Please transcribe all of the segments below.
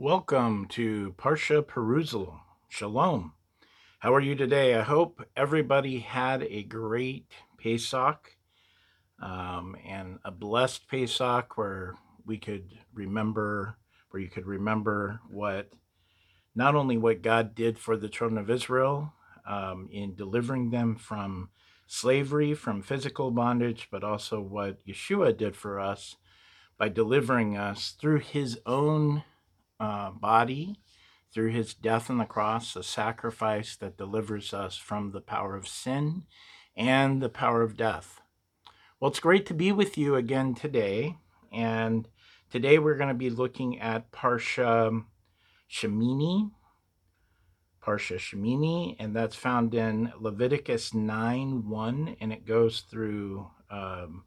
Welcome to Parsha Perusal. Shalom. How are you today? I hope everybody had a great Pesach um, and a blessed Pesach where we could remember, where you could remember what not only what God did for the children of Israel um, in delivering them from slavery, from physical bondage, but also what Yeshua did for us by delivering us through his own uh, body through his death on the cross, a sacrifice that delivers us from the power of sin and the power of death. Well, it's great to be with you again today. And today we're going to be looking at Parsha Shemini, Parsha Shemini, and that's found in Leviticus 9 1, and it goes through um,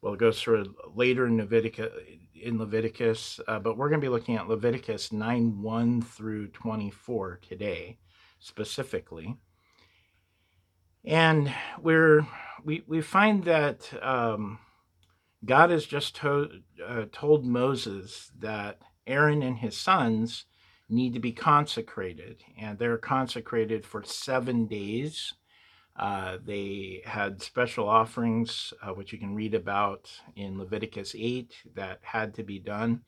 well, it goes through later in Leviticus, in Leviticus uh, but we're going to be looking at Leviticus 9 1 through 24 today, specifically. And we're, we, we find that um, God has just to, uh, told Moses that Aaron and his sons need to be consecrated, and they're consecrated for seven days uh, they had special offerings, uh, which you can read about in Leviticus 8, that had to be done.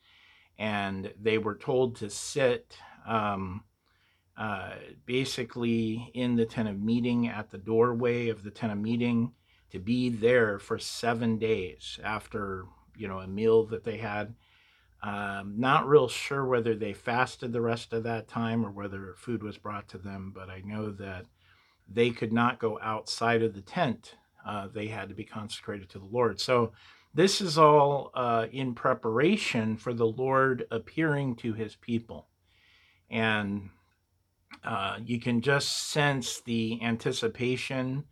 And they were told to sit um, uh, basically in the tent of meeting at the doorway of the tent of meeting to be there for seven days after you know a meal that they had um, not real sure whether they fasted the rest of that time or whether food was brought to them but i know that they could not go outside of the tent. Uh, they had to be consecrated to the Lord. So this is all uh, in preparation for the Lord appearing to his people. And uh, you can just sense the anticipation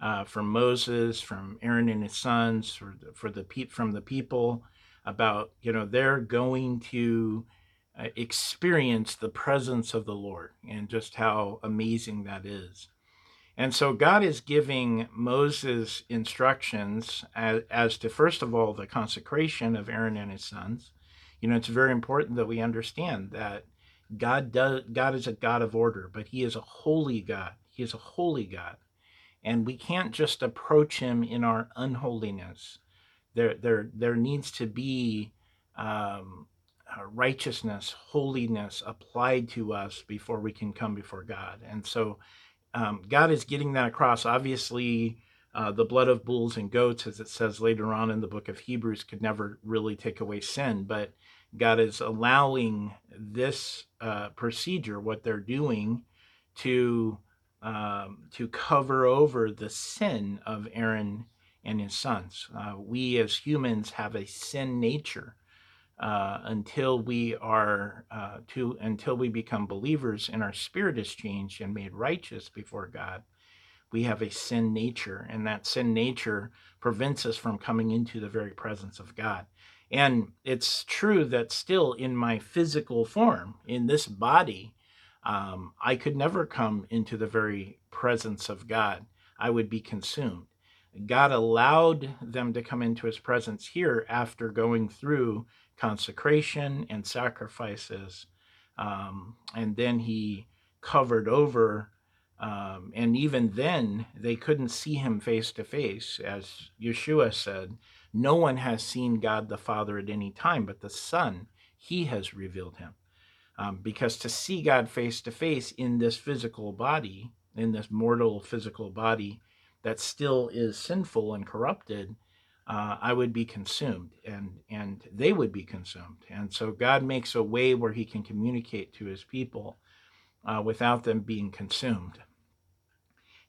uh, from Moses, from Aaron and his sons, for the, for the pe- from the people about you know they're going to uh, experience the presence of the Lord and just how amazing that is. And so God is giving Moses instructions as, as, to, first of all, the consecration of Aaron and his sons. You know, it's very important that we understand that God does God is a God of order, but he is a holy God. He is a holy God. And we can't just approach him in our unholiness. There, there, there needs to be um, righteousness, holiness applied to us before we can come before God. And so um, God is getting that across. Obviously, uh, the blood of bulls and goats, as it says later on in the book of Hebrews, could never really take away sin, but God is allowing this uh, procedure, what they're doing, to um, to cover over the sin of Aaron and his sons. Uh, we as humans have a sin nature, uh, until we are uh, to until we become believers and our spirit is changed and made righteous before God, we have a sin nature, and that sin nature prevents us from coming into the very presence of God. And it's true that still in my physical form, in this body, um, I could never come into the very presence of God. I would be consumed. God allowed them to come into his presence here after going through consecration and sacrifices. Um, and then he covered over. Um, and even then, they couldn't see him face to face. As Yeshua said, no one has seen God the Father at any time, but the Son, he has revealed him. Um, because to see God face to face in this physical body, in this mortal physical body that still is sinful and corrupted, uh, I would be consumed and and they would be consumed. And so God makes a way where he can communicate to his people uh, without them being consumed.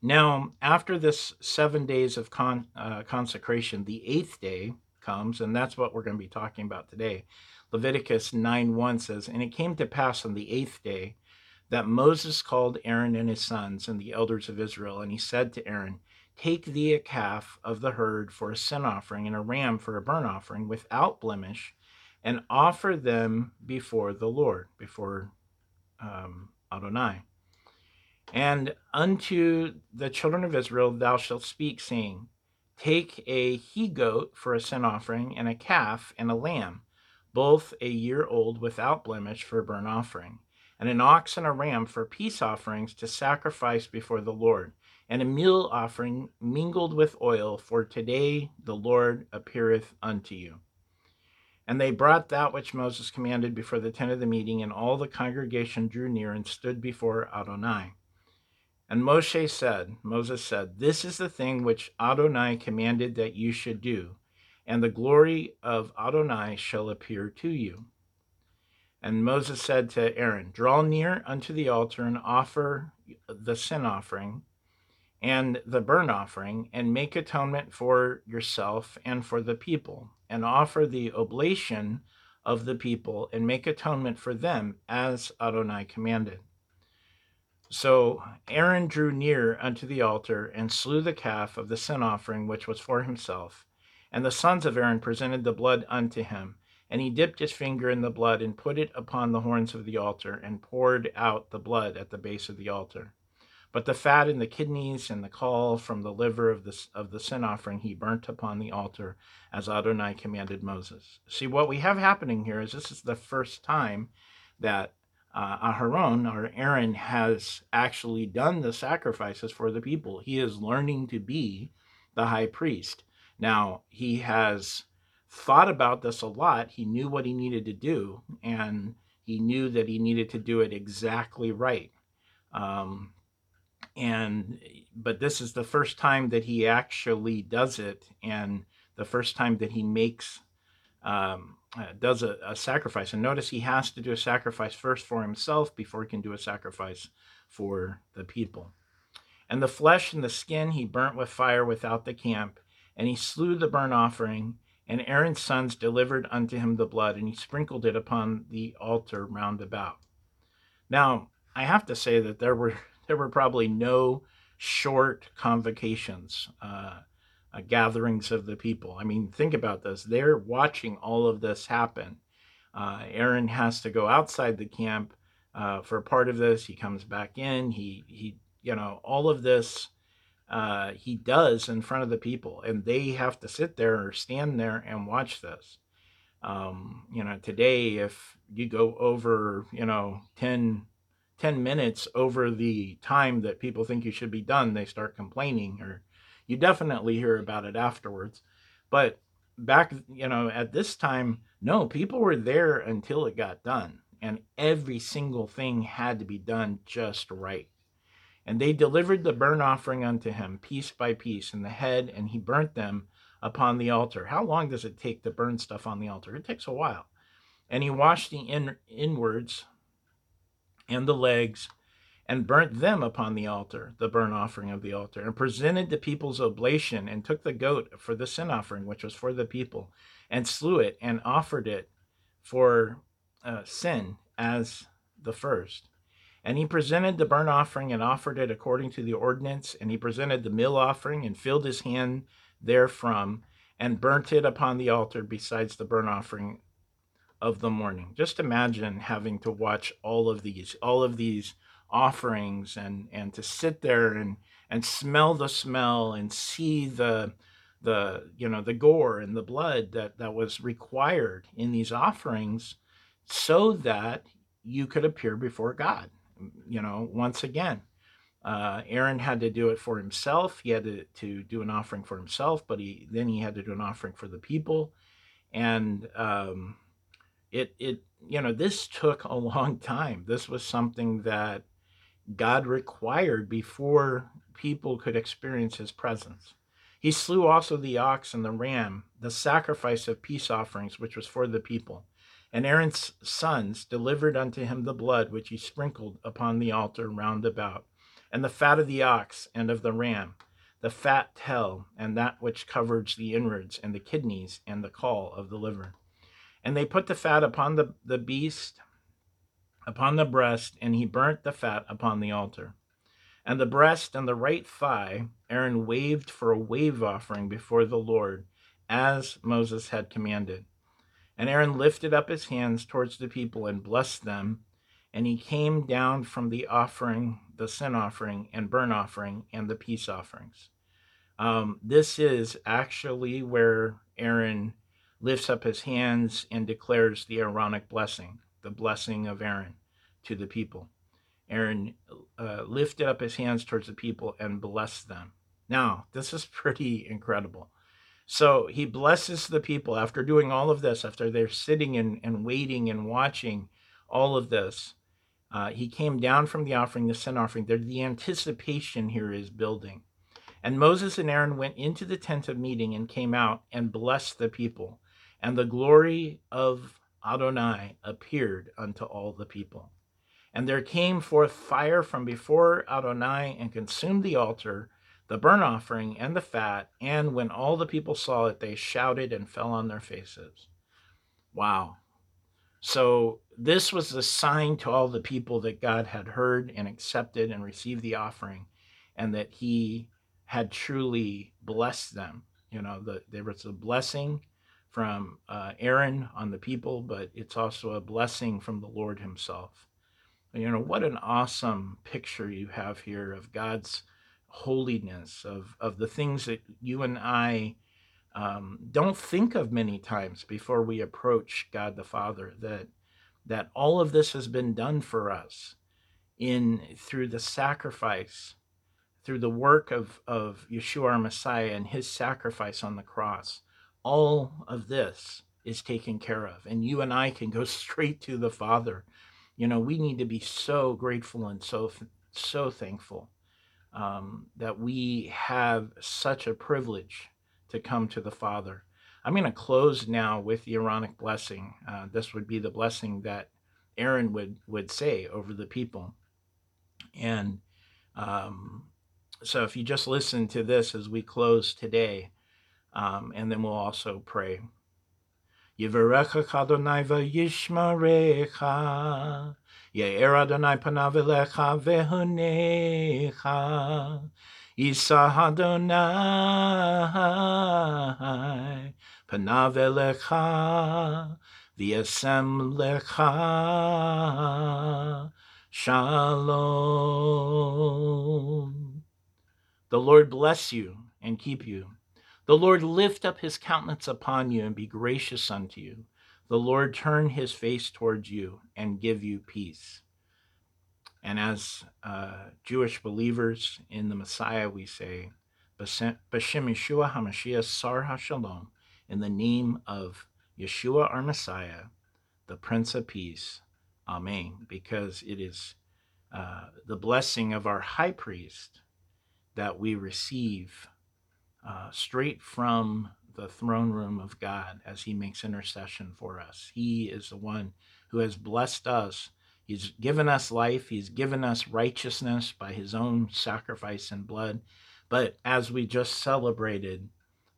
Now, after this seven days of con- uh, consecration, the eighth day comes, and that's what we're going to be talking about today. Leviticus 9 1 says, And it came to pass on the eighth day that Moses called Aaron and his sons and the elders of Israel, and he said to Aaron, Take thee a calf of the herd for a sin offering and a ram for a burnt offering without blemish, and offer them before the Lord, before um, Adonai. And unto the children of Israel thou shalt speak, saying, Take a he goat for a sin offering, and a calf and a lamb, both a year old without blemish for a burnt offering, and an ox and a ram for peace offerings to sacrifice before the Lord, and a meal offering mingled with oil, for today the Lord appeareth unto you. And they brought that which Moses commanded before the tent of the meeting, and all the congregation drew near and stood before Adonai. And Moshe said, Moses said, This is the thing which Adonai commanded that you should do, and the glory of Adonai shall appear to you. And Moses said to Aaron, Draw near unto the altar and offer the sin offering and the burnt offering, and make atonement for yourself and for the people, and offer the oblation of the people, and make atonement for them as Adonai commanded. So Aaron drew near unto the altar and slew the calf of the sin offering which was for himself. And the sons of Aaron presented the blood unto him. And he dipped his finger in the blood and put it upon the horns of the altar and poured out the blood at the base of the altar. But the fat and the kidneys and the caul from the liver of the, of the sin offering he burnt upon the altar as Adonai commanded Moses. See, what we have happening here is this is the first time that uh, Aharon or Aaron has actually done the sacrifices for the people. He is learning to be the high priest. Now, he has thought about this a lot. He knew what he needed to do, and he knew that he needed to do it exactly right. Um, and but this is the first time that he actually does it, and the first time that he makes um, uh, does a, a, sacrifice. And notice he has to do a sacrifice first for himself before he can do a sacrifice for the people. And the flesh and the skin he burnt with fire without the camp, and he slew the burnt offering. And Aaron's sons delivered unto him the blood, and he sprinkled it upon the altar round about. Now, I have to say that there were there were probably no short convocations. Uh, uh, gatherings of the people. I mean, think about this. They're watching all of this happen. Uh, Aaron has to go outside the camp uh, for part of this. He comes back in. He, he you know, all of this uh, he does in front of the people, and they have to sit there or stand there and watch this. Um, you know, today, if you go over, you know, 10, 10 minutes over the time that people think you should be done, they start complaining or you definitely hear about it afterwards. But back, you know, at this time, no, people were there until it got done. And every single thing had to be done just right. And they delivered the burnt offering unto him, piece by piece, in the head, and he burnt them upon the altar. How long does it take to burn stuff on the altar? It takes a while. And he washed the in, inwards and the legs and burnt them upon the altar, the burnt offering of the altar, and presented the people's oblation, and took the goat for the sin offering, which was for the people, and slew it, and offered it for uh, sin as the first. And he presented the burnt offering and offered it according to the ordinance, and he presented the meal offering and filled his hand therefrom, and burnt it upon the altar besides the burnt offering of the morning. Just imagine having to watch all of these, all of these offerings and and to sit there and and smell the smell and see the the you know the gore and the blood that that was required in these offerings so that you could appear before God. You know once again uh, Aaron had to do it for himself. He had to, to do an offering for himself but he then he had to do an offering for the people. And um, it it you know this took a long time this was something that God required before people could experience his presence. He slew also the ox and the ram, the sacrifice of peace offerings, which was for the people. And Aaron's sons delivered unto him the blood which he sprinkled upon the altar round about, and the fat of the ox and of the ram, the fat tail, and that which covers the inwards, and the kidneys, and the caul of the liver. And they put the fat upon the, the beast upon the breast, and he burnt the fat upon the altar. And the breast and the right thigh Aaron waved for a wave offering before the Lord, as Moses had commanded. And Aaron lifted up his hands towards the people and blessed them. And he came down from the offering, the sin offering, and burnt offering, and the peace offerings. Um, this is actually where Aaron lifts up his hands and declares the Aaronic blessing, the blessing of Aaron to the people. Aaron uh, lifted up his hands towards the people and blessed them. Now, this is pretty incredible. So he blesses the people after doing all of this, after they're sitting and, and waiting and watching all of this. Uh, he came down from the offering, the sin offering. The, the anticipation here is building. And Moses and Aaron went into the tent of meeting and came out and blessed the people. And the glory of Adonai appeared unto all the people. And there came forth fire from before Adonai and consumed the altar, the burnt offering, and the fat. And when all the people saw it, they shouted and fell on their faces. Wow. So, this was the sign to all the people that God had heard and accepted and received the offering, and that He had truly blessed them. You know, the, there was a blessing from uh, Aaron on the people, but it's also a blessing from the Lord Himself. You know, what an awesome picture you have here of God's holiness, of, of the things that you and I um, don't think of many times before we approach God the Father, that, that all of this has been done for us in through the sacrifice through the work of, of Yeshua our Messiah and his sacrifice on the cross, all of this is taken care of. And you and I can go straight to the Father. You know, we need to be so grateful and so, so thankful um, that we have such a privilege to come to the Father. I'm going to close now with the Aaronic blessing. Uh, this would be the blessing that Aaron would, would say over the people. And um, so if you just listen to this as we close today, um, and then we'll also pray. Yivarecha Adonai v'yishmarecha, Yair Adonai panav elecha v'hunecha, Isa Adonai panav v'yasem lecha, shalom. The Lord bless you and keep you. The Lord lift up his countenance upon you and be gracious unto you. The Lord turn his face towards you and give you peace. And as uh, Jewish believers in the Messiah, we say, B'Shem Yeshua HaMashiach Sar HaShalom, in the name of Yeshua our Messiah, the Prince of Peace. Amen. Because it is uh, the blessing of our high priest that we receive uh, straight from the throne room of God as He makes intercession for us. He is the one who has blessed us. He's given us life, He's given us righteousness by His own sacrifice and blood. But as we just celebrated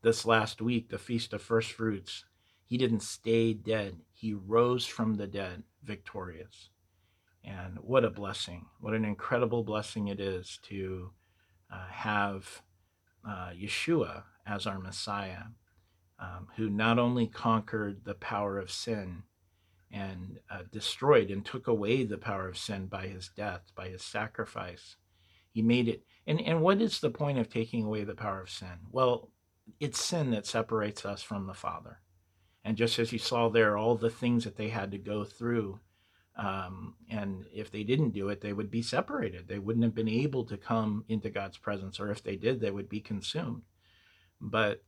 this last week, the Feast of First Fruits, He didn't stay dead. He rose from the dead victorious. And what a blessing. What an incredible blessing it is to uh, have uh, Yeshua as our Messiah, um, who not only conquered the power of sin and uh, destroyed and took away the power of sin by his death, by his sacrifice, he made it. And, and what is the point of taking away the power of sin? Well, it's sin that separates us from the Father. And just as you saw there, all the things that they had to go through um, and if they didn't do it, they would be separated. They wouldn't have been able to come into God's presence, or if they did, they would be consumed. But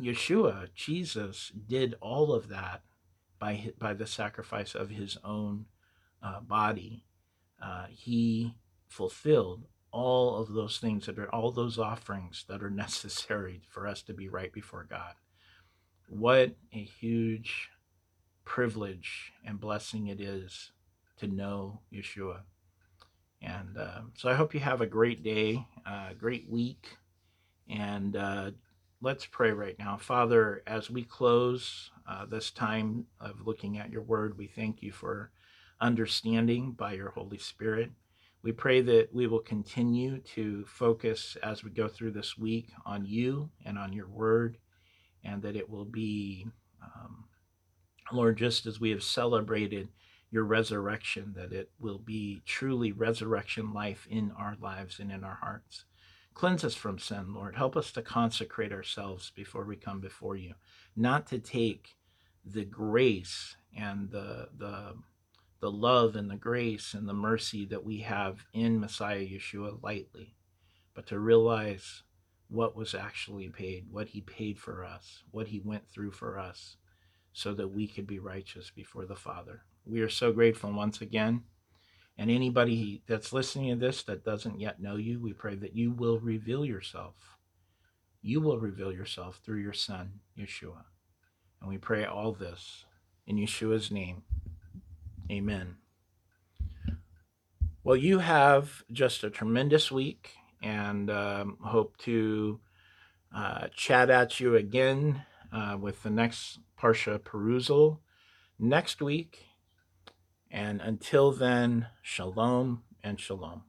Yeshua, Jesus, did all of that by, by the sacrifice of his own uh, body. Uh, he fulfilled all of those things that are all those offerings that are necessary for us to be right before God. What a huge privilege and blessing it is to know Yeshua. And uh, so I hope you have a great day, a uh, great week. And uh, let's pray right now. Father, as we close uh, this time of looking at your word, we thank you for understanding by your Holy Spirit. We pray that we will continue to focus as we go through this week on you and on your word, and that it will be um, Lord, just as we have celebrated your resurrection, that it will be truly resurrection life in our lives and in our hearts. Cleanse us from sin, Lord. Help us to consecrate ourselves before we come before you, not to take the grace and the the the love and the grace and the mercy that we have in Messiah Yeshua lightly, but to realize what was actually paid, what he paid for us, what he went through for us, so that we could be righteous before the Father. We are so grateful once again. And anybody that's listening to this that doesn't yet know you, we pray that you will reveal yourself. You will reveal yourself through your Son, Yeshua. And we pray all this in Yeshua's name. Amen. Well, you have just a tremendous week and um, hope to uh, chat at you again uh, with the next Parsha perusal next week. And until then, shalom and shalom.